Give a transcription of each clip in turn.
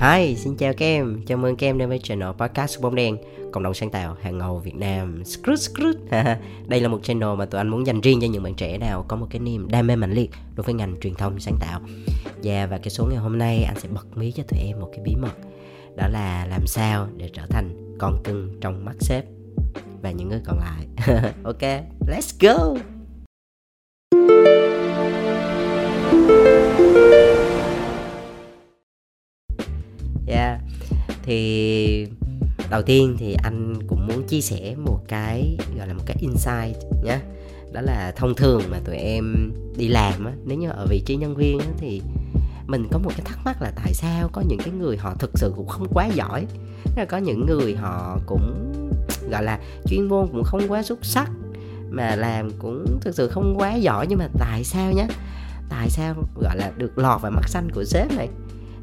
Hi, xin chào các em. Chào mừng các em đến với channel podcast bóng đen, cộng đồng sáng tạo hàng ngầu Việt Nam. Scrut scrut Đây là một channel mà tụi anh muốn dành riêng cho những bạn trẻ nào có một cái niềm đam mê mạnh liệt đối với ngành truyền thông sáng tạo. Và và cái số ngày hôm nay anh sẽ bật mí cho tụi em một cái bí mật. Đó là làm sao để trở thành con cưng trong mắt sếp và những người còn lại. ok, let's go. Yeah. Thì đầu tiên thì anh cũng muốn chia sẻ một cái gọi là một cái insight nhé đó là thông thường mà tụi em đi làm á nếu như ở vị trí nhân viên á, thì mình có một cái thắc mắc là tại sao có những cái người họ thực sự cũng không quá giỏi là có những người họ cũng gọi là chuyên môn cũng không quá xuất sắc mà làm cũng thực sự không quá giỏi. Nhưng mà tại sao nhá? Tại sao gọi là được lọt vào mắt xanh của sếp này?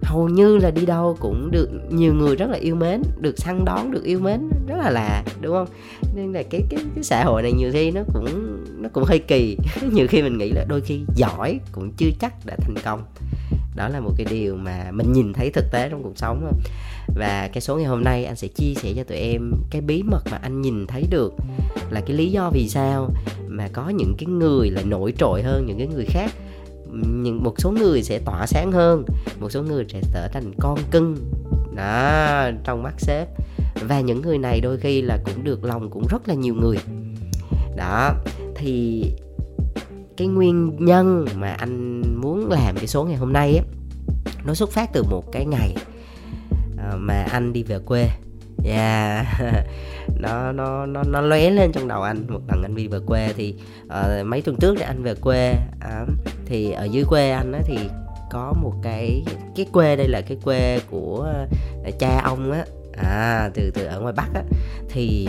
Hầu như là đi đâu cũng được, nhiều người rất là yêu mến, được săn đón, được yêu mến, rất là lạ, đúng không? Nên là cái cái cái xã hội này nhiều khi nó cũng nó cũng hơi kỳ. Nhiều khi mình nghĩ là đôi khi giỏi cũng chưa chắc đã thành công. Đó là một cái điều mà mình nhìn thấy thực tế trong cuộc sống và cái số ngày hôm nay anh sẽ chia sẻ cho tụi em cái bí mật mà anh nhìn thấy được là cái lý do vì sao mà có những cái người là nổi trội hơn những cái người khác những một số người sẽ tỏa sáng hơn một số người sẽ trở thành con cưng. Đó trong mắt sếp. Và những người này đôi khi là cũng được lòng cũng rất là nhiều người. Đó thì cái nguyên nhân mà anh muốn làm cái số ngày hôm nay ấy, nó xuất phát từ một cái ngày ờ, mà anh đi về quê yeah dạ. nó nó nó nó lóe lên trong đầu anh. Một lần anh đi về quê thì uh, mấy tuần trước thì anh về quê uh, thì ở dưới quê anh á thì có một cái cái quê đây là cái quê của uh, cha ông á. À từ từ ở ngoài bắc á. Thì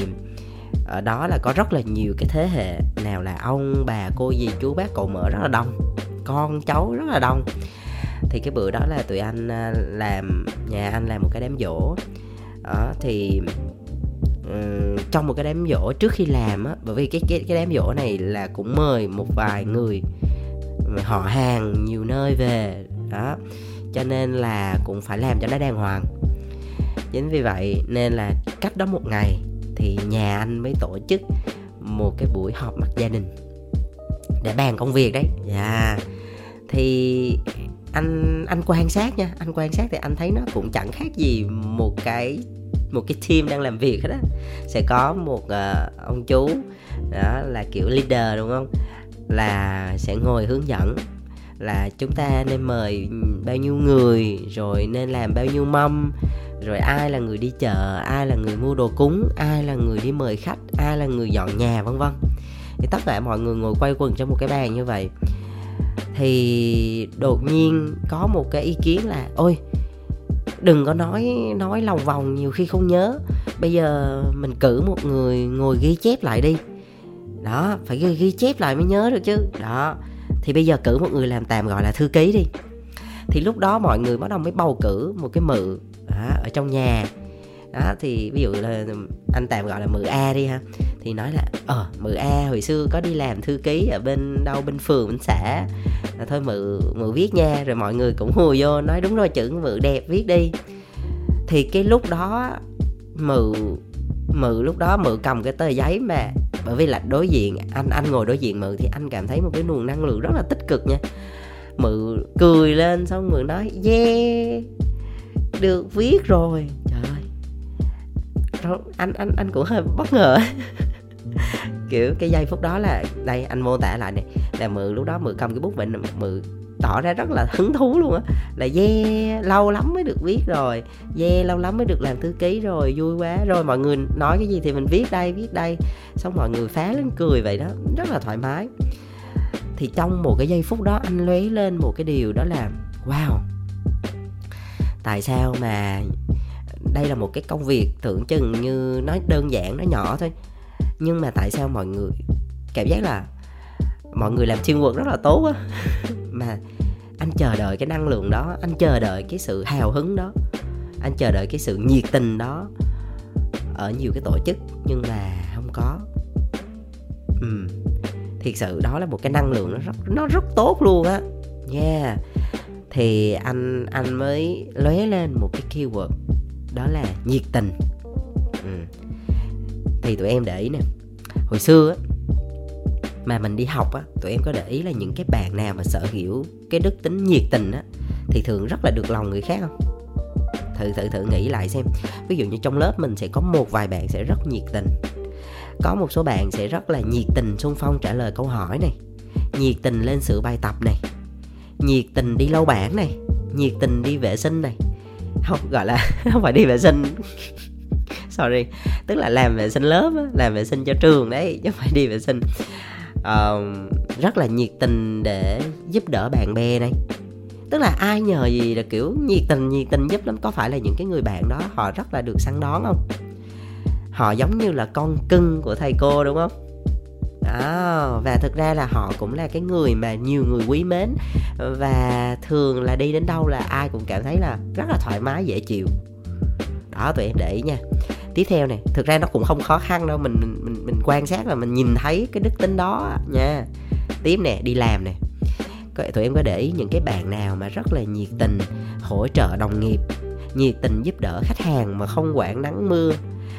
ở đó là có rất là nhiều cái thế hệ nào là ông bà cô dì chú bác cậu mở rất là đông con cháu rất là đông. Thì cái bữa đó là tụi anh làm nhà anh làm một cái đám dỗ đó thì um, trong một cái đám dỗ trước khi làm á bởi vì cái cái cái đám dỗ này là cũng mời một vài người họ hàng nhiều nơi về đó cho nên là cũng phải làm cho nó đàng hoàng chính vì vậy nên là cách đó một ngày thì nhà anh mới tổ chức một cái buổi họp mặt gia đình để bàn công việc đấy dạ yeah. thì anh anh quan sát nha anh quan sát thì anh thấy nó cũng chẳng khác gì một cái một cái team đang làm việc hết á. Sẽ có một uh, ông chú đó là kiểu leader đúng không? Là sẽ ngồi hướng dẫn là chúng ta nên mời bao nhiêu người rồi nên làm bao nhiêu mâm rồi ai là người đi chợ ai là người mua đồ cúng ai là người đi mời khách ai là người dọn nhà vân vân. Thì tất cả mọi người ngồi quay quần trong một cái bàn như vậy thì đột nhiên có một cái ý kiến là ôi đừng có nói nói lòng vòng nhiều khi không nhớ. Bây giờ mình cử một người ngồi ghi chép lại đi. Đó phải ghi, ghi chép lại mới nhớ được chứ. Đó thì bây giờ cử một người làm tạm gọi là thư ký đi. Thì lúc đó mọi người bắt đầu mới bầu cử một cái mự đó, ở trong nhà đó, thì ví dụ là anh tạm gọi là mự a đi ha, thì nói là ờ mự a hồi xưa có đi làm thư ký ở bên đâu, bên phường, bên xã. Là thôi mự mự viết nha, rồi mọi người cũng hùa vô, nói, đúng rồi, chữ mự đẹp, viết đi. Thì cái lúc đó, mự mự lúc đó mự cầm cái tờ giấy mà, bởi vì là đối diện, anh anh ngồi đối diện mự thì anh cảm thấy một cái nguồn năng lượng rất là tích cực nha. Mự cười lên xong mự nói, yeah, được viết rồi. Trời anh anh anh cũng hơi bất ngờ. Kiểu, cái giây phút đó là, đây, anh mô tả lại này là mượn, lúc đó mượn cầm cái bút mình mượn tỏ ra rất là hứng thú luôn á. Là yeah, lâu lắm mới được viết rồi, yeah, lâu lắm mới được làm thư ký rồi, vui quá. Rồi mọi người nói cái gì thì mình viết đây viết đây. Xong mọi người phá lên cười vậy đó, rất là thoải mái. Thì trong một cái giây phút đó, anh lấy lên một cái điều đó là, wow, tại sao mà đây là một cái công việc tưởng chừng như nó đơn giản, nó nhỏ thôi. Nhưng mà tại sao mọi người, cảm giác là mọi người làm chuyên quận rất là tốt á. Mà anh chờ đợi cái năng lượng đó, anh chờ đợi cái sự hào hứng đó, anh chờ đợi cái sự nhiệt tình đó ở nhiều cái tổ chức, nhưng mà không có. Ừ. thiệt sự đó là một cái năng lượng nó rất nó rất tốt luôn á. Yeah, thì anh anh mới lóe lên một cái keyword đó là nhiệt tình. Ừ. thì tụi em để ý nè, hồi xưa á, mà mình đi học á, tụi em có để ý là những cái bạn nào mà sở hữu cái đức tính nhiệt tình á, thì thường rất là được lòng người khác không? Thử thử thử nghĩ lại xem. Ví dụ như trong lớp mình sẽ có một vài bạn sẽ rất nhiệt tình. Có một số bạn sẽ rất là nhiệt tình xung phong trả lời câu hỏi này, nhiệt tình lên sửa bài tập này, nhiệt tình đi lâu bản này, nhiệt tình đi vệ sinh này không gọi là không phải đi vệ sinh. Sorry. Tức là làm vệ sinh lớp làm vệ sinh cho trường đấy chứ không phải đi vệ sinh. Uh, rất là nhiệt tình để giúp đỡ bạn bè này. Tức là ai nhờ gì là kiểu nhiệt tình nhiệt tình giúp lắm. Có phải là những cái người bạn đó họ rất là được săn đón không? Họ giống như là con cưng của thầy cô đúng không? À, và thực ra là họ cũng là cái người mà nhiều người quý mến. Và thường là đi đến đâu là ai cũng cảm thấy là rất là thoải mái dễ chịu. Đó tụi em để ý nha. Tiếp theo này thực ra nó cũng không khó khăn đâu mình mình mình quan sát là mình nhìn thấy cái đức tính đó nha. Tiếp nè đi làm nè. Tụi em có để ý những cái bạn nào mà rất là nhiệt tình hỗ trợ đồng nghiệp nhiệt tình giúp đỡ khách hàng mà không quản nắng mưa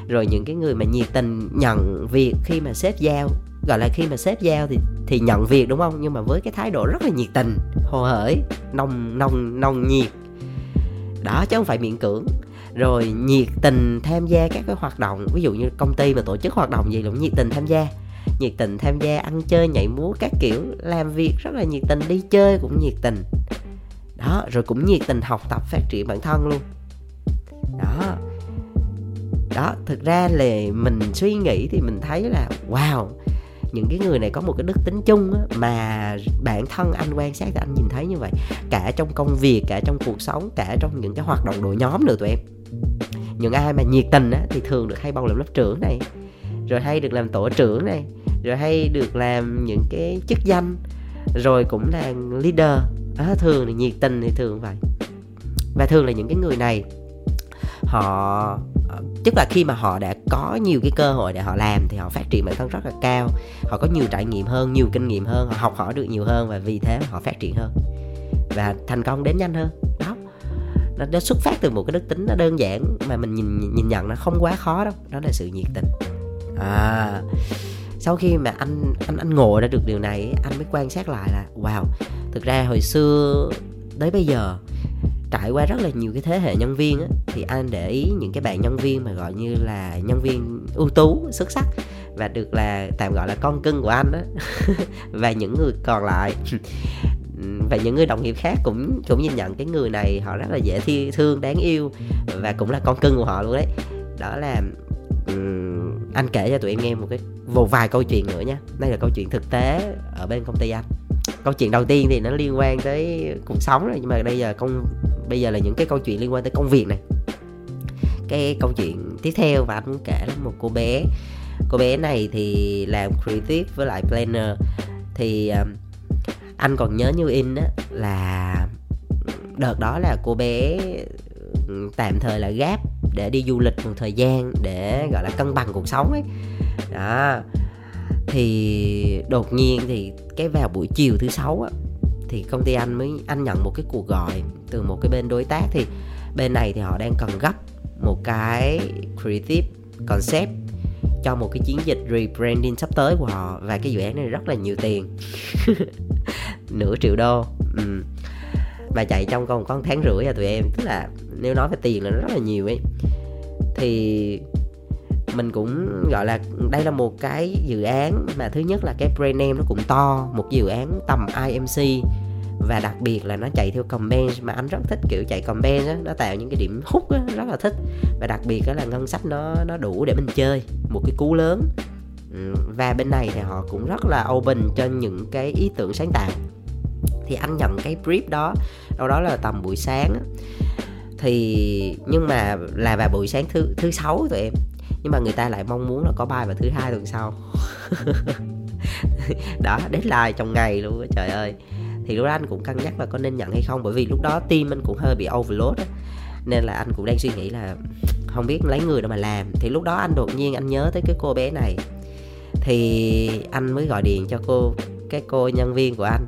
rồi những cái người mà nhiệt tình nhận việc khi mà sếp giao? Gọi là khi mà sếp giao thì thì nhận việc đúng không? Nhưng mà với cái thái độ rất là nhiệt tình, hồ hởi, nồng nồng nồng nhiệt. Đó, chứ không phải miễn cưỡng. Rồi nhiệt tình tham gia các cái hoạt động, ví dụ như công ty mà tổ chức hoạt động gì cũng nhiệt tình tham gia. Nhiệt tình tham gia ăn chơi, nhảy múa các kiểu, làm việc rất là nhiệt tình, đi chơi cũng nhiệt tình. Đó, rồi cũng nhiệt tình học tập phát triển bản thân luôn. Đó. Đó, thực ra là mình suy nghĩ thì mình thấy là, wow những cái người này có một cái đức tính chung á, mà bản thân anh quan sát thì anh nhìn thấy như vậy. Cả trong công việc cả trong cuộc sống cả trong những cái hoạt động đội nhóm nữa tụi em. Những ai mà nhiệt tình á, thì thường được hay bầu làm lớp trưởng này rồi hay được làm tổ trưởng này rồi hay được làm những cái chức danh rồi cũng là leader. À, thường thì nhiệt tình thì thường vậy. Và thường là những cái người này họ tức là khi mà họ đã có nhiều cái cơ hội để họ làm thì họ phát triển bản thân rất là cao. Họ có nhiều trải nghiệm hơn nhiều kinh nghiệm hơn họ học hỏi được nhiều hơn và vì thế họ phát triển hơn. Và thành công đến nhanh hơn. Đó. Nó, nó xuất phát từ một cái đức tính nó đơn giản mà mình nhìn nhìn nhận nó không quá khó đâu. Đó là sự nhiệt tình. À. Sau khi mà anh anh anh ngộ ra được điều này anh mới quan sát lại là wow thực ra hồi xưa tới bây giờ trải qua rất là nhiều cái thế hệ nhân viên á, thì anh để ý những cái bạn nhân viên mà gọi như là nhân viên ưu tú xuất sắc và được là tạm gọi là con cưng của anh á. Và những người còn lại và những người đồng nghiệp khác cũng cũng nhìn nhận cái người này họ rất là dễ thi thương đáng yêu và cũng là con cưng của họ luôn đấy. Đó là um, anh kể cho tụi em nghe một cái một vài câu chuyện nữa nha. Đây là câu chuyện thực tế ở bên công ty anh câu chuyện đầu tiên thì nó liên quan tới cuộc sống rồi, nhưng mà bây giờ công, bây giờ là những cái câu chuyện liên quan tới công việc này. Cái câu chuyện tiếp theo và anh muốn kể là một cô bé. Cô bé này thì làm creative với lại planner. Thì um, anh còn nhớ như in á, là đợt đó là cô bé tạm thời là gáp để đi du lịch một thời gian để, gọi là, cân bằng cuộc sống ấy. Đó thì đột nhiên thì cái vào buổi chiều thứ sáu á, thì công ty anh mới, anh nhận một cái cuộc gọi từ một cái bên đối tác. Thì bên này thì họ đang cần gấp một cái creative concept cho một cái chiến dịch rebranding sắp tới của họ, và cái dự án này rất là nhiều tiền. Nửa triệu đô. Ừ. mà chạy trong còn con tháng rưỡi à tụi em. Tức là nếu nói về tiền là rất là nhiều ấy. Thì mình cũng gọi là đây là một cái dự án mà thứ nhất là cái brand name nó cũng to một dự án tầm IMC và đặc biệt là nó chạy theo comment mà anh rất thích kiểu chạy comment á nó tạo những cái điểm hút đó, rất là thích. Và đặc biệt đó là ngân sách nó nó đủ để mình chơi một cái cú lớn. Ừ, và bên này thì họ cũng rất là open cho những cái ý tưởng sáng tạo. Thì anh nhận cái brief đó đâu đó là tầm buổi sáng thì nhưng mà là vào buổi sáng thứ thứ sáu tụi em nhưng mà người ta lại mong muốn là có bài vào thứ hai tuần sau. Đó deadline trong ngày luôn trời ơi. Thì lúc đó anh cũng cân nhắc là có nên nhận hay không bởi vì lúc đó team anh cũng hơi bị overload á. Nên là anh cũng đang suy nghĩ là không biết lấy người đâu mà làm. Thì lúc đó anh đột nhiên anh nhớ tới cái cô bé này. Thì anh mới gọi điện cho cô cái cô nhân viên của anh.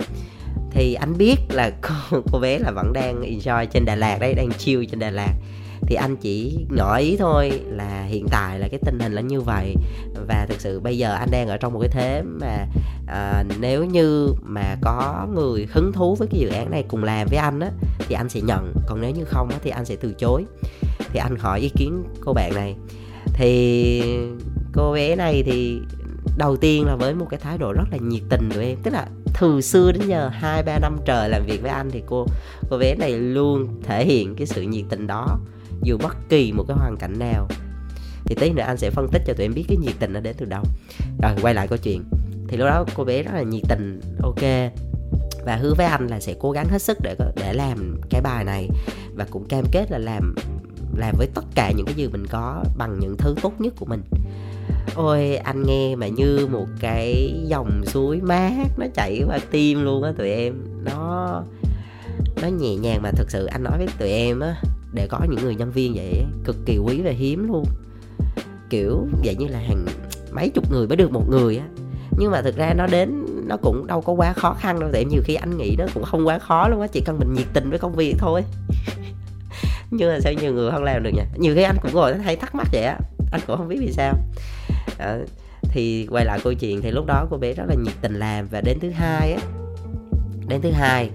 Thì anh biết là cô, cô bé là vẫn đang enjoy trên Đà Lạt đấy đang chill trên Đà Lạt thì anh chỉ ngỏ ý thôi là hiện tại là cái tình hình là như vậy. Và thực sự bây giờ anh đang ở trong một cái thế mà à, nếu như mà có người hứng thú với cái dự án này cùng làm với anh á thì anh sẽ nhận. Còn nếu như không á thì anh sẽ từ chối. Thì anh hỏi ý kiến cô bạn này. Thì cô bé này thì đầu tiên là với một cái thái độ rất là nhiệt tình của em. Tức là từ xưa đến giờ, hai, ba năm trời làm việc với anh thì cô cô bé này luôn thể hiện cái sự nhiệt tình đó dù bất kỳ một cái hoàn cảnh nào. Thì tí nữa anh sẽ phân tích cho tụi em biết cái nhiệt tình nó đến từ đâu. Rồi, quay lại câu chuyện. Thì lúc đó cô bé rất là nhiệt tình, ok. Và hứa với anh là sẽ cố gắng hết sức để để làm cái bài này. Và cũng cam kết là làm làm với tất cả những cái gì mình có bằng những thứ tốt nhất của mình. Ôi, anh nghe mà như một cái dòng suối mát nó chảy qua tim luôn á tụi em. Nó nó nhẹ nhàng mà thực sự anh nói với tụi em á, để có những người nhân viên vậy cực kỳ quý và hiếm luôn. Kiểu vậy như là hàng mấy chục người mới được một người á. Nhưng mà thực ra nó đến, nó cũng đâu có quá khó khăn đâu tại nhiều khi anh nghĩ nó cũng không quá khó luôn á, chỉ cần mình nhiệt tình với công việc thôi nhưng mà sao nhiều người không làm được nhỉ? Nhiều khi anh cũng ngồi hay thắc mắc vậy á anh cũng không biết vì sao. À, thì quay lại câu chuyện thì lúc đó cô bé rất là nhiệt tình làm và đến thứ hai á đến thứ hai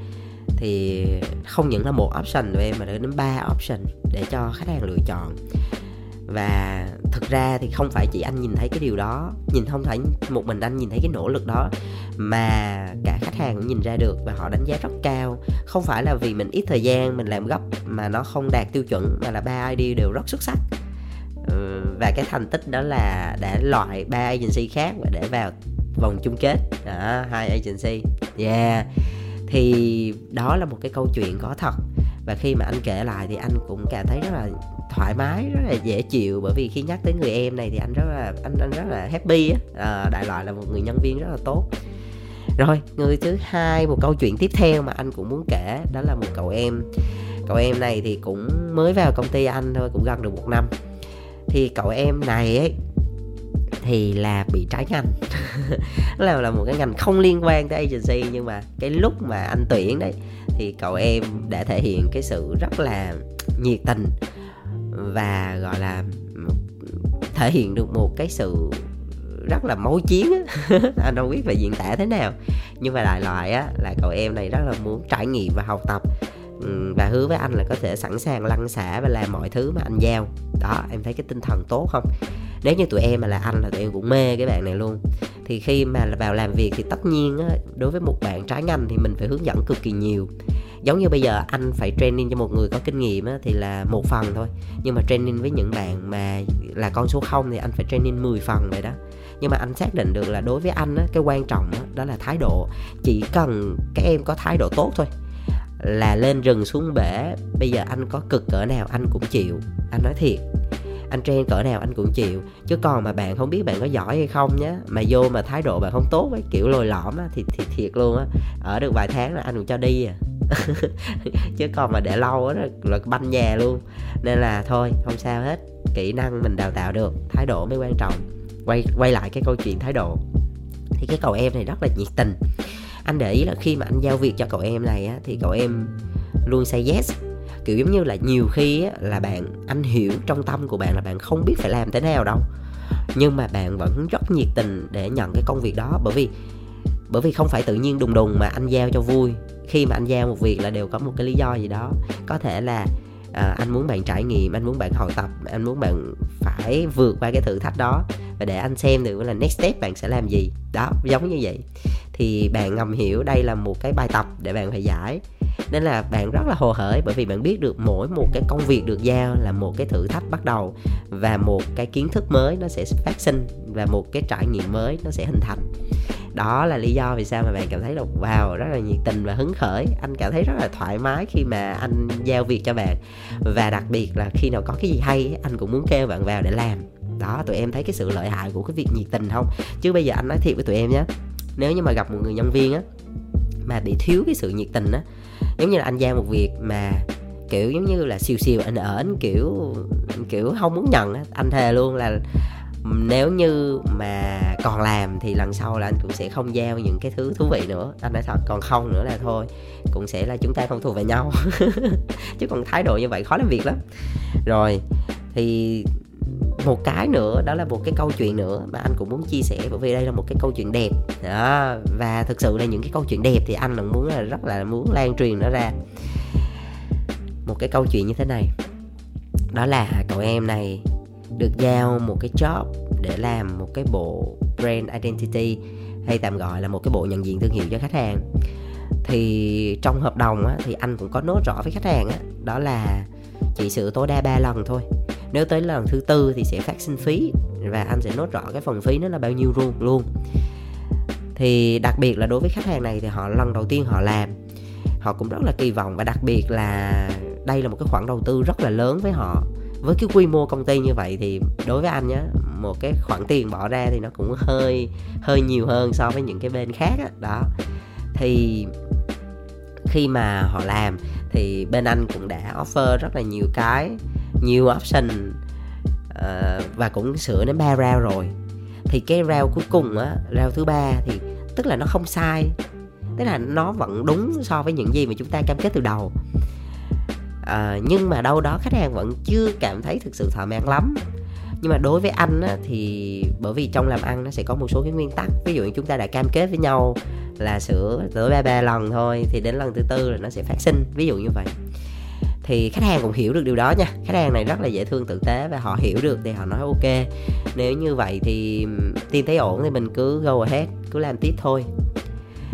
thì không những là một option của em mà đến ba option để cho khách hàng lựa chọn và thực ra thì không phải chỉ anh nhìn thấy cái điều đó, nhìn không phải một mình anh nhìn thấy cái nỗ lực đó, mà cả khách hàng cũng nhìn ra được và họ đánh giá rất cao. Không phải là vì mình ít thời gian, mình làm gấp mà nó không đạt tiêu chuẩn, mà là ba ID đều rất xuất sắc. Ừ, và cái thành tích đó là đã loại ba agency khác và để vào vòng chung kết. Đó, hai agency. Yeah. Thì đó là một cái câu chuyện có thật. Và khi mà anh kể lại thì anh cũng cảm thấy rất là thoải mái rất là dễ chịu. Bởi vì khi nhắc tới người em này thì anh rất là anh anh rất là happy á. À, đại loại là một người nhân viên rất là tốt. Rồi người thứ hai một câu chuyện tiếp theo mà anh cũng muốn kể đó là một cậu em. Cậu em này thì cũng mới vào công ty anh thôi cũng gần được một năm. Thì cậu em này ấy thì là bị trái ngành. Là là một cái ngành không liên quan tới agency nhưng mà cái lúc mà anh tuyển đấy thì cậu em đã thể hiện cái sự rất là nhiệt tình và gọi là thể hiện được một cái sự rất là máu chiến anh không biết phải diễn tả thế nào. Nhưng mà đại loại á là cậu em này rất là muốn trải nghiệm và học tập. Ừ, và hứa với anh là có thể sẵn sàng lăn xả và làm mọi thứ mà anh giao. Đó em thấy cái tinh thần tốt không? Nếu như tụi em mà là anh là tụi em cũng mê cái bạn này luôn. Thì khi mà vào làm việc thì tất nhiên á, đối với một bạn trái ngành thì mình phải hướng dẫn cực kỳ nhiều giống như bây giờ anh phải training cho một người có kinh nghiệm á, thì là một phần thôi. Nhưng mà training với những bạn mà là con số không thì anh phải training 10 phần vậy đó. Nhưng mà anh xác định được là đối với anh á, cái quan trọng á, đó là thái độ. Chỉ cần các em có thái độ tốt thôi là lên rừng xuống bể. Bây giờ anh có cực cỡ nào anh cũng chịu. Anh nói thiệt anh trend cỡ nào anh cũng chịu. Chứ còn mà bạn không biết bạn có giỏi hay không nhé mà vô mà thái độ bạn không tốt ấy kiểu lồi lõm á thì, thì thiệt luôn á. Ở được vài tháng là anh cũng cho đi à. Chứ còn mà để lâu á là banh nhà luôn. Nên là thôi không sao hết. Kỹ năng mình đào tạo được thái độ mới quan trọng. Quay quay lại cái câu chuyện thái độ. Thì cái cậu em này rất là nhiệt tình. Anh để ý là khi mà anh giao việc cho cậu em này á thì cậu em luôn say yes kiểu giống như là nhiều khi á, là bạn anh hiểu trong tâm của bạn là bạn không biết phải làm thế nào đâu. Nhưng mà bạn vẫn rất nhiệt tình để nhận cái công việc đó bởi vì bởi vì không phải tự nhiên đùng đùng mà anh giao cho vui. Khi mà anh giao một việc là đều có một cái lý do gì đó. Có thể là à, anh muốn bạn trải nghiệm anh muốn bạn học tập anh muốn bạn phải vượt qua cái thử thách đó và để anh xem được là next step bạn sẽ làm gì. Đó giống như vậy. Thì bạn ngầm hiểu đây là một cái bài tập để bạn phải giải nên là bạn rất là hồ hởi bởi vì bạn biết được mỗi một cái công việc được giao là một cái thử thách bắt đầu và một cái kiến thức mới nó sẽ phát sinh và một cái trải nghiệm mới nó sẽ hình thành. Đó là lý do vì sao mà bạn cảm thấy là, wow, rất là nhiệt tình và hứng khởi. Anh cảm thấy rất là thoải mái khi mà anh giao việc cho bạn. Và đặc biệt là khi nào có cái gì hay, anh cũng muốn kêu bạn vào để làm. Đó, tụi em thấy cái sự lợi hại của cái việc nhiệt tình không? Chứ bây giờ anh nói thiệt với tụi em nhé nếu như mà gặp một người nhân viên á, mà bị thiếu cái sự nhiệt tình á giống như là anh giao một việc mà, kiểu, giống như là siêu siêu anh ở anh kiểu anh kiểu không muốn nhận á, anh thề luôn là nếu như mà còn làm thì lần sau là anh cũng sẽ không giao những cái thứ thú vị nữa. Anh nói thật, còn không nữa là thôi, cũng sẽ là chúng ta không thuộc về nhau. Chứ còn thái độ như vậy khó làm việc lắm. Rồi, thì một cái nữa đó là một cái câu chuyện nữa mà anh cũng muốn chia sẻ bởi vì đây là một cái câu chuyện đẹp. Đó và thực sự là những cái câu chuyện đẹp thì anh cũng muốn là rất là muốn lan truyền nó ra. Một cái câu chuyện như thế này. Đó là cậu em này được giao một cái job để làm một cái bộ brand identity hay tạm gọi là một cái bộ nhận diện thương hiệu cho khách hàng. Thì trong hợp đồng á, thì anh cũng có nốt rõ với khách hàng á, đó là chỉ sửa tối đa 3 lần thôi nếu tới lần thứ tư thì sẽ phát sinh phí và anh sẽ nốt rõ cái phần phí nó là bao nhiêu luôn luôn thì đặc biệt là đối với khách hàng này thì họ lần đầu tiên họ làm họ cũng rất là kỳ vọng và đặc biệt là đây là một cái khoản đầu tư rất là lớn với họ với cái quy mô công ty như vậy thì đối với anh nhé một cái khoản tiền bỏ ra thì nó cũng hơi hơi nhiều hơn so với những cái bên khác đó, đó. thì khi mà họ làm thì bên anh cũng đã offer rất là nhiều cái nhiều option uh, và cũng sửa đến ba round rồi. Thì cái round cuối cùng á round thứ ba thì tức là nó không sai. Tức là nó vẫn đúng so với những gì mà chúng ta cam kết từ đầu. À, nhưng mà đâu đó khách hàng vẫn chưa cảm thấy thực sự thỏa mãn lắm. Nhưng mà đối với anh á, thì bởi vì trong làm ăn nó sẽ có một số cái nguyên tắc. Ví dụ như chúng ta đã cam kết với nhau là sửa tới ba ba lần thôi thì đến lần thứ tư là nó sẽ phát sinh. Ví dụ như vậy thì khách hàng cũng hiểu được điều đó nha. Khách hàng này rất là dễ thương tử tế và họ hiểu được thì họ nói ok. Nếu như vậy thì tiền thấy ổn thì mình cứ go ahead, cứ làm tiếp thôi.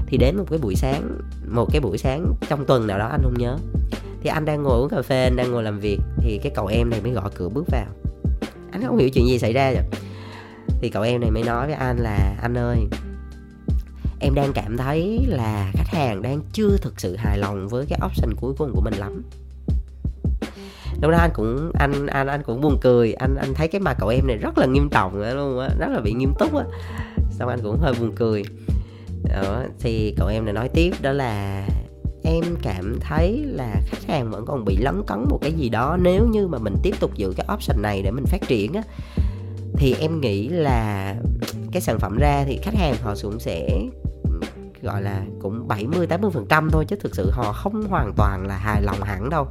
Thì đến một cái buổi sáng, một cái buổi sáng trong tuần nào đó anh không nhớ. Thì anh đang ngồi uống cà phê, anh đang ngồi làm việc thì cái cậu em này mới gõ cửa bước vào. Anh không hiểu chuyện gì xảy ra rồi thì cậu em này mới nói với anh là, anh ơi, em đang cảm thấy là khách hàng đang chưa thực sự hài lòng với cái option cuối cùng của mình lắm lúc đó anh cũng anh anh anh cũng buồn cười. Anh anh thấy cái mặt cậu em này rất là nghiêm trọng luôn á? Rất là bị nghiêm túc á. Xong anh cũng hơi buồn cười. Đó, thì cậu em này nói tiếp đó là em cảm thấy là khách hàng vẫn còn bị lấn cấn một cái gì đó nếu như mà mình tiếp tục giữ cái option này để mình phát triển á. Thì em nghĩ là cái sản phẩm ra thì khách hàng họ cũng sẽ gọi là cũng 70 80 phần trăm thôi, chứ thực sự họ không hoàn toàn là hài lòng hẳn đâu.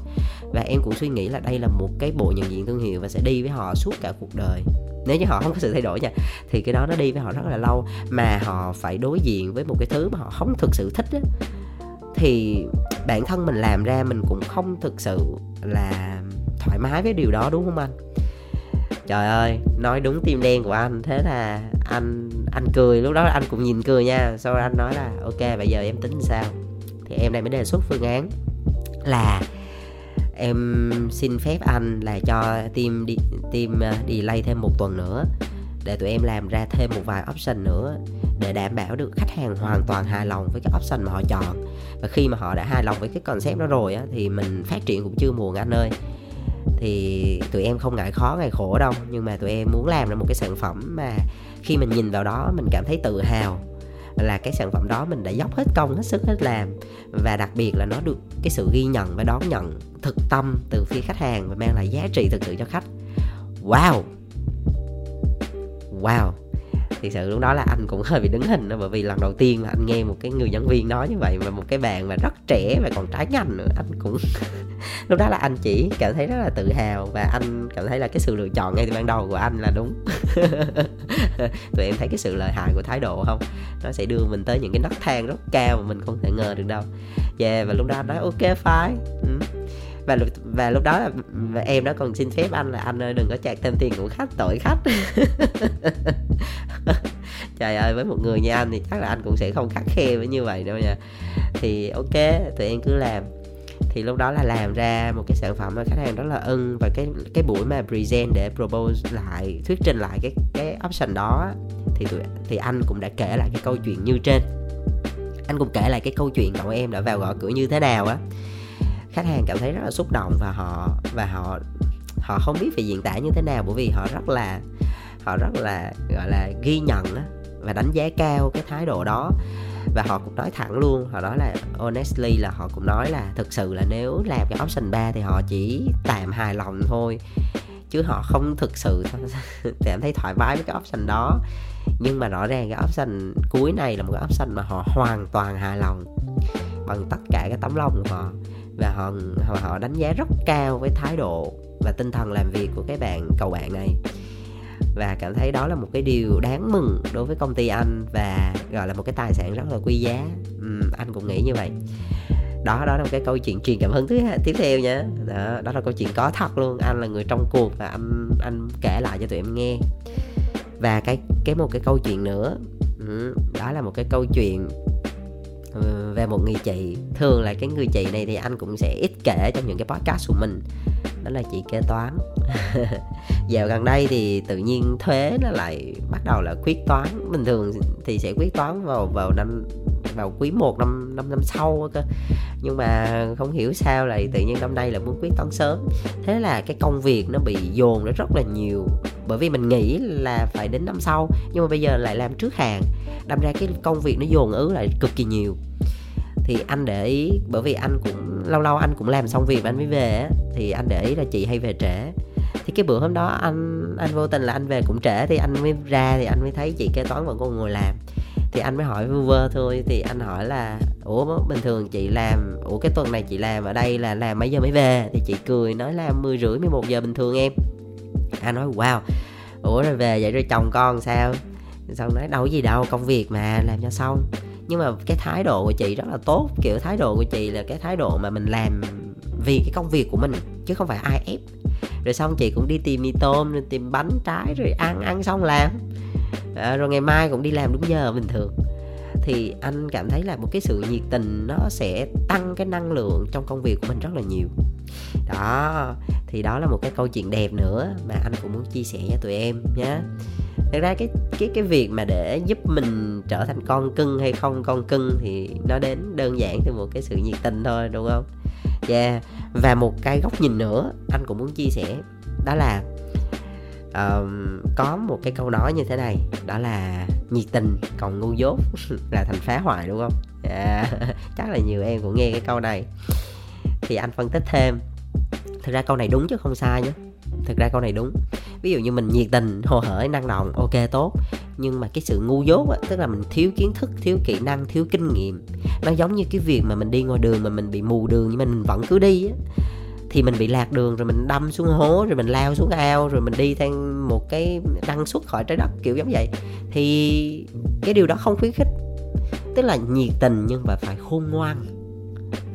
Và em cũng suy nghĩ là đây là một cái bộ nhận diện thương hiệu và sẽ đi với họ suốt cả cuộc đời. Nếu như họ không có sự thay đổi nha, thì cái đó nó đi với họ rất là lâu. Mà họ phải đối diện với một cái thứ mà họ không thực sự thích á, thì bản thân mình làm ra mình cũng không thực sự là thoải mái với điều đó, đúng không anh? Trời ơi nói đúng tim đen của anh. Thế là anh anh cười. Lúc đó anh cũng nhìn cười nha. Sau đó anh nói là ok bây giờ em tính sao? Thì em này mới đề xuất phương án là em xin phép anh là cho team đi team ờ, delay thêm một tuần nữa để tụi em làm ra thêm một vài option nữa để đảm bảo được khách hàng hoàn toàn hài lòng với cái option mà họ chọn. Và khi mà họ đã hài lòng với cái concept đó rồi á, thì mình phát triển cũng chưa muộn anh ơi thì tụi em không ngại khó, ngại khổ đâu. Nhưng mà tụi em muốn làm ra một cái sản phẩm mà khi mình nhìn vào đó, mình cảm thấy tự hào là cái sản phẩm đó mình đã dốc hết công, hết sức, hết làm. Và đặc biệt là nó được cái sự ghi nhận và đón nhận thực tâm từ phía khách hàng và mang lại giá trị thực sự cho khách. Wow! Wow! Thì sự lúc đó là anh cũng hơi bị đứng hình đó, bởi vì lần đầu tiên mà anh nghe một cái người giảng viên nói như vậy và một cái bạn mà rất trẻ và còn trái ngành nữa, anh cũng lúc đó là anh chỉ cảm thấy rất là tự hào và anh cảm thấy là cái sự lựa chọn ngay từ ban đầu của anh là đúng. Tụi em thấy cái sự lợi hại của thái độ không? Nó sẽ đưa mình tới những cái nấc thang rất cao mà mình không thể ngờ được đâu. Yeah, và lúc đó anh nói, ok, fine. Ừ và và lúc đó và em đó còn xin phép anh là anh ơi đừng có chạc thêm tiền của khách, tội khách. Trời ơi, với một người như anh thì chắc là anh cũng sẽ không khắc khe với như vậy đâu nha. Thì ok, tụi em cứ làm. Thì lúc đó là làm ra một cái sản phẩm mà khách hàng rất là ưng. Và cái cái buổi mà present để propose lại, thuyết trình lại cái cái option đó thì tụi, thì anh cũng đã kể lại cái câu chuyện như trên. Anh cũng kể lại cái câu chuyện cậu em đã vào gõ cửa như thế nào á khách hàng cảm thấy rất là xúc động và họ và họ họ không biết phải diễn tả như thế nào bởi vì họ rất là, họ rất là, gọi là, ghi nhận và đánh giá cao cái thái độ đó. Và họ cũng nói thẳng luôn, họ nói là honestly là họ cũng nói là thực sự là nếu làm cái option 3 thì họ chỉ tạm hài lòng thôi, chứ họ không thực sự cảm thấy thoải mái với cái option đó. Nhưng mà rõ ràng cái option cuối này là một cái option mà họ hoàn toàn hài lòng bằng tất cả cái tấm lòng của họ và họ họ đánh giá rất cao với thái độ và tinh thần làm việc của cái bạn cầu bạn này. Và cảm thấy đó là một cái điều đáng mừng đối với công ty anh và gọi là một cái tài sản rất là quý giá. Uhm, anh cũng nghĩ như vậy. Đó đó là một cái câu chuyện truyền cảm hứng thứ tiếp theo nhé đó, đó là câu chuyện có thật luôn. Anh là người trong cuộc và anh anh kể lại cho tụi em nghe. Và cái cái một cái câu chuyện nữa. Ừ, đó là một cái câu chuyện Ừ, về một người chị, thường là cái người chị này thì anh cũng sẽ ít kể trong những cái podcast của mình. Đó là chị kế toán. Dạo gần đây thì tự nhiên thuế nó lại bắt đầu là quyết toán. Bình thường thì sẽ quyết toán vào vào năm, vào quý 1 năm năm năm sau cơ. Nhưng mà không hiểu sao lại tự nhiên năm nay là muốn quyết toán sớm. Thế là cái công việc nó bị dồn nó rất là nhiều bởi vì mình nghĩ là phải đến năm sau, nhưng mà bây giờ lại làm trước hàng. Đâm ra cái công việc nó dồn ứ lại cực kỳ nhiều. Thì anh để ý, bởi vì anh cũng, lâu lâu anh cũng làm xong việc anh mới về á, thì anh để ý là chị hay về trễ. Thì cái bữa hôm đó anh anh vô tình là anh về cũng trễ, thì anh mới ra thì anh mới thấy chị kế toán vẫn còn ngồi làm. Thì anh mới hỏi vu vơ thôi, thì anh hỏi là, ủa, bình thường chị làm, ủa, cái tuần này chị làm ở đây là làm mấy giờ mới về? Thì chị cười nói là mười rưỡi, mười một giờ bình thường em anh nói wow ủa rồi về vậy rồi chồng con sao? Xong nói đâu có gì đâu công việc mà làm cho xong. Nhưng mà cái thái độ của chị rất là tốt kiểu thái độ của chị là cái thái độ mà mình làm vì cái công việc của mình chứ không phải ai ép. Rồi xong chị cũng đi tìm mì tôm rồi tìm bánh trái rồi ăn ăn xong làm. À, rồi ngày mai cũng đi làm đúng giờ bình thường. Thì anh cảm thấy là một cái sự nhiệt tình nó sẽ tăng cái năng lượng trong công việc của mình rất là nhiều đó thì đó là một cái câu chuyện đẹp nữa mà anh cũng muốn chia sẻ với tụi em nhé thực ra cái cái cái việc mà để giúp mình trở thành con cưng hay không con cưng thì nó đến đơn giản từ một cái sự nhiệt tình thôi đúng không? Yeah và một cái góc nhìn nữa anh cũng muốn chia sẻ đó là um, có một cái câu nói như thế này đó là nhiệt tình còn ngu dốt là thành phá hoại đúng không? Yeah. Dạ, chắc là nhiều em cũng nghe cái câu này. Thì anh phân tích thêm thực ra câu này đúng chứ, không sai nhé thực ra câu này đúng. Ví dụ như mình nhiệt tình, hồ hởi, năng động, ok, tốt. Nhưng mà cái sự ngu dốt á, tức là mình thiếu kiến thức, thiếu kỹ năng, thiếu kinh nghiệm, nó giống như cái việc mà mình đi ngoài đường mà mình bị mù đường, nhưng mà mình vẫn cứ đi á. Thì mình bị lạc đường, rồi mình đâm xuống hố, rồi mình lao xuống ao, rồi mình đi theo một cái đăng xuất khỏi trái đất, kiểu giống vậy. Thì cái điều đó không khuyến khích. Tức là nhiệt tình nhưng mà phải khôn ngoan.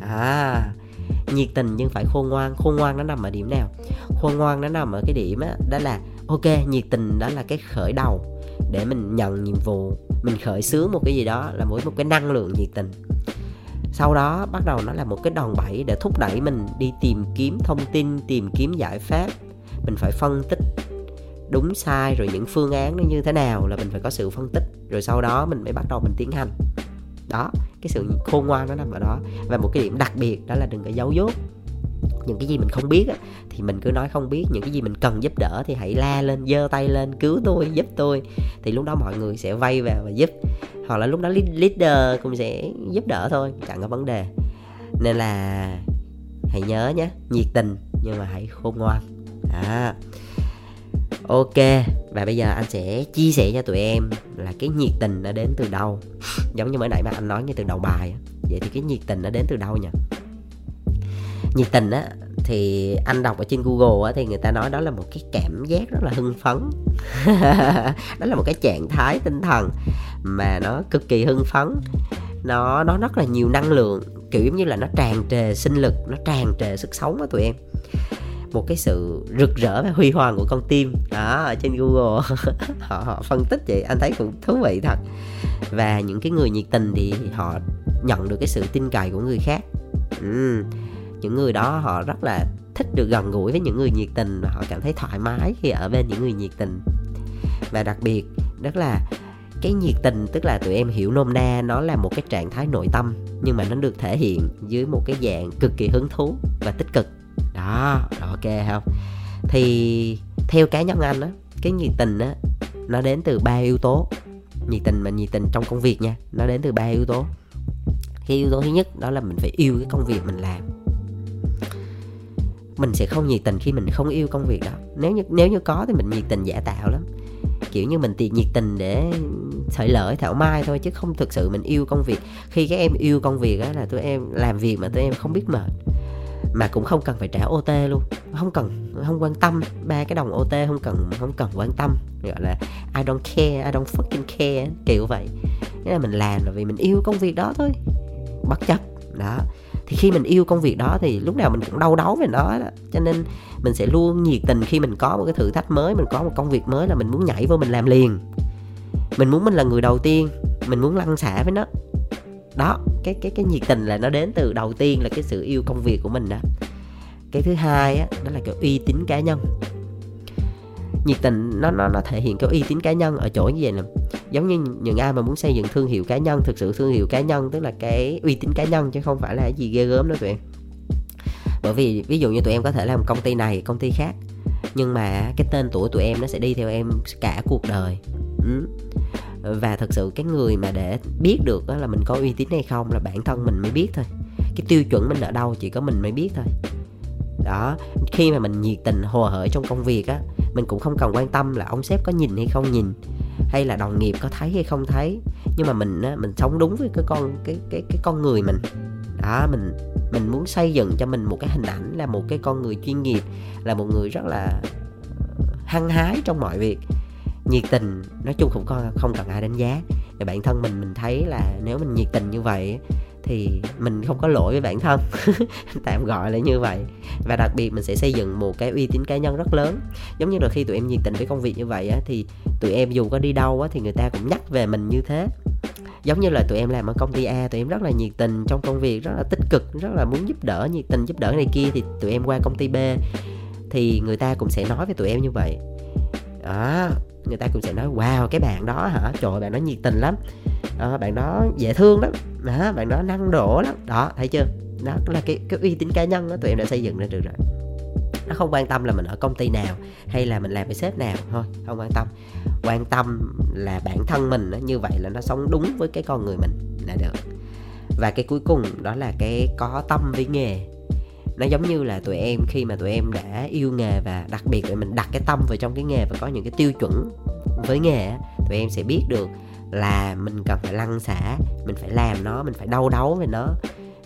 À nhiệt tình nhưng phải khôn ngoan. Khôn ngoan nó nằm ở điểm nào? Khôn ngoan nó nằm ở cái điểm đó, đó là ok nhiệt tình đó là cái khởi đầu để mình nhận nhiệm vụ mình khởi xướng một cái gì đó là mỗi một cái năng lượng nhiệt tình. Sau đó bắt đầu nó là một cái đòn bẩy để thúc đẩy mình đi tìm kiếm thông tin tìm kiếm giải pháp. Mình phải phân tích đúng sai rồi những phương án nó như thế nào là mình phải có sự phân tích. Rồi sau đó mình mới bắt đầu mình tiến hành đó cái sự khôn ngoan nó nằm ở đó. Và một cái điểm đặc biệt đó là đừng có giấu dốt những cái gì mình không biết á, thì mình cứ nói không biết. Những cái gì mình cần giúp đỡ thì hãy la lên giơ tay lên cứu tôi giúp tôi. Thì lúc đó mọi người sẽ vay vào và giúp. Hoặc là lúc đó leader cũng sẽ giúp đỡ thôi chẳng có vấn đề. Nên là hãy nhớ nhé nhiệt tình nhưng mà hãy khôn ngoan. À. ok và bây giờ anh sẽ chia sẻ cho tụi em là cái nhiệt tình nó đến từ đâu. Giống như mới nãy mà anh nói ngay từ đầu bài vậy thì cái nhiệt tình nó đến từ đâu nhỉ? Nhiệt tình á, thì anh đọc ở trên Google á, thì người ta nói đó là một cái cảm giác rất là hưng phấn. Đó là một cái trạng thái tinh thần mà nó cực kỳ hưng phấn. Nó nó rất là nhiều năng lượng, kiểu giống như là nó tràn trề sinh lực, nó tràn trề sức sống á tụi em một cái sự rực rỡ và huy hoàng của con tim. Đó ở trên Google. Họ, họ phân tích vậy anh thấy cũng thú vị thật. Và những cái người nhiệt tình thì họ nhận được cái sự tin cậy của người khác. Ừ những người đó họ rất là thích được gần gũi với những người nhiệt tình và họ cảm thấy thoải mái khi ở bên những người nhiệt tình. Và đặc biệt rất là cái nhiệt tình tức là tụi em hiểu nôm na nó là một cái trạng thái nội tâm nhưng mà nó được thể hiện dưới một cái dạng cực kỳ hứng thú và tích cực đó ok không? Thì theo cá nhân anh á, cái nhiệt tình á, nó đến từ ba yếu tố. Nhiệt tình mà nhiệt tình trong công việc nha, nó đến từ ba yếu tố. Cái yếu tố thứ nhất, đó là mình phải yêu cái công việc mình làm. Mình sẽ không nhiệt tình khi mình không yêu công việc đó. Nếu như nếu như có thì mình nhiệt tình giả tạo lắm. Kiểu như mình tiền nhiệt tình để sợi lợi thảo mai thôi, chứ không thực sự mình yêu công việc. Khi các em yêu công việc á là tụi em làm việc mà tụi em không biết mệt mà cũng không cần phải trả OT luôn. Không cần, không quan tâm ba cái đồng OT không cần không cần quan tâm. Gọi là, I don't care, I don't fucking care kiểu vậy. Nghĩa là mình làm là vì mình yêu công việc đó thôi. Bất chấp. Đó. Thì khi mình yêu công việc đó thì lúc nào mình cũng đau đớn về nó đó. Cho nên mình sẽ luôn nhiệt tình khi mình có một cái thử thách mới, mình có một công việc mới là mình muốn nhảy vô mình làm liền. Mình muốn mình là người đầu tiên, mình muốn lăn xả với nó đó, cái cái cái nhiệt tình là nó đến từ đầu tiên là cái sự yêu công việc của mình đó cái thứ hai á, đó là cái uy tín cá nhân. Nhiệt tình nó nó nó thể hiện cái uy tín cá nhân ở chỗ như vậy nè. Giống như những ai mà muốn xây dựng thương hiệu cá nhân, thực sự thương hiệu cá nhân, tức là cái uy tín cá nhân chứ không phải là cái gì ghê gớm đó tụi em. Bởi vì ví dụ như tụi em có thể làm công ty này, công ty khác, nhưng mà cái tên tuổi tụi em nó sẽ đi theo em cả cuộc đời. Ừ và thật sự cái người mà để biết được là mình có uy tín hay không là bản thân mình mới biết thôi. Cái tiêu chuẩn mình ở đâu chỉ có mình mới biết thôi. Đó, khi mà mình nhiệt tình, hồ hởi trong công việc á, mình cũng không cần quan tâm là ông sếp có nhìn hay không nhìn, hay là đồng nghiệp có thấy hay không thấy. Nhưng mà mình á, mình sống đúng với cái con, cái cái cái con người mình. Đó, mình mình muốn xây dựng cho mình một cái hình ảnh là một cái con người chuyên nghiệp, là một người rất là hăng hái trong mọi việc nhiệt tình nói chung không không cần ai đánh giá. Và bản thân mình mình thấy là nếu mình nhiệt tình như vậy thì mình không có lỗi với bản thân. Tạm gọi là như vậy. Và đặc biệt mình sẽ xây dựng một cái uy tín cá nhân rất lớn. Giống như là khi tụi em nhiệt tình với công việc như vậy á, thì tụi em dù có đi đâu á, thì người ta cũng nhắc về mình như thế. Giống như là tụi em làm ở công ty A tụi em rất là nhiệt tình trong công việc rất là tích cực rất là muốn giúp đỡ nhiệt tình giúp đỡ này kia thì tụi em qua công ty B thì người ta cũng sẽ nói với tụi em như vậy. Đó người ta cũng sẽ nói wow cái bạn đó hả? Trời bạn đó nhiệt tình lắm. À, bạn đó dễ thương lắm. Đó, bạn đó năng đổ lắm. Đó thấy chưa? Đó là cái cái uy tín cá nhân đó tụi em đã xây dựng ra được rồi. Nó không quan tâm là mình ở công ty nào hay là mình làm với sếp nào thôi không quan tâm. Quan tâm là bản thân mình đó, như vậy là nó sống đúng với cái con người mình là được. Và cái cuối cùng đó là cái có tâm với nghề nó giống như là tụi em, khi mà tụi em đã yêu nghề và đặc biệt là mình đặt cái tâm vào trong cái nghề và có những cái tiêu chuẩn với nghề tụi em sẽ biết được là mình cần phải lăn xả, mình phải làm nó, mình phải đau đấu với nó.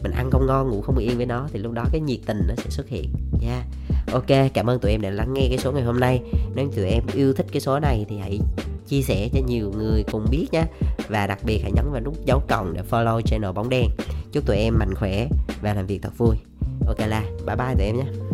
Mình ăn không ngon, ngủ không yên với nó, thì lúc đó cái nhiệt tình nó sẽ xuất hiện. Nha. Yeah. ok, cảm ơn tụi em đã lắng nghe cái số ngày hôm nay. Nếu tụi em yêu thích cái số này thì hãy chia sẻ cho nhiều người cùng biết nhé và đặc biệt hãy nhấn vào nút dấu cộng để follow channel bóng đen. Chúc tụi em mạnh khỏe và làm việc thật vui ok là bye bye tụi em nhé.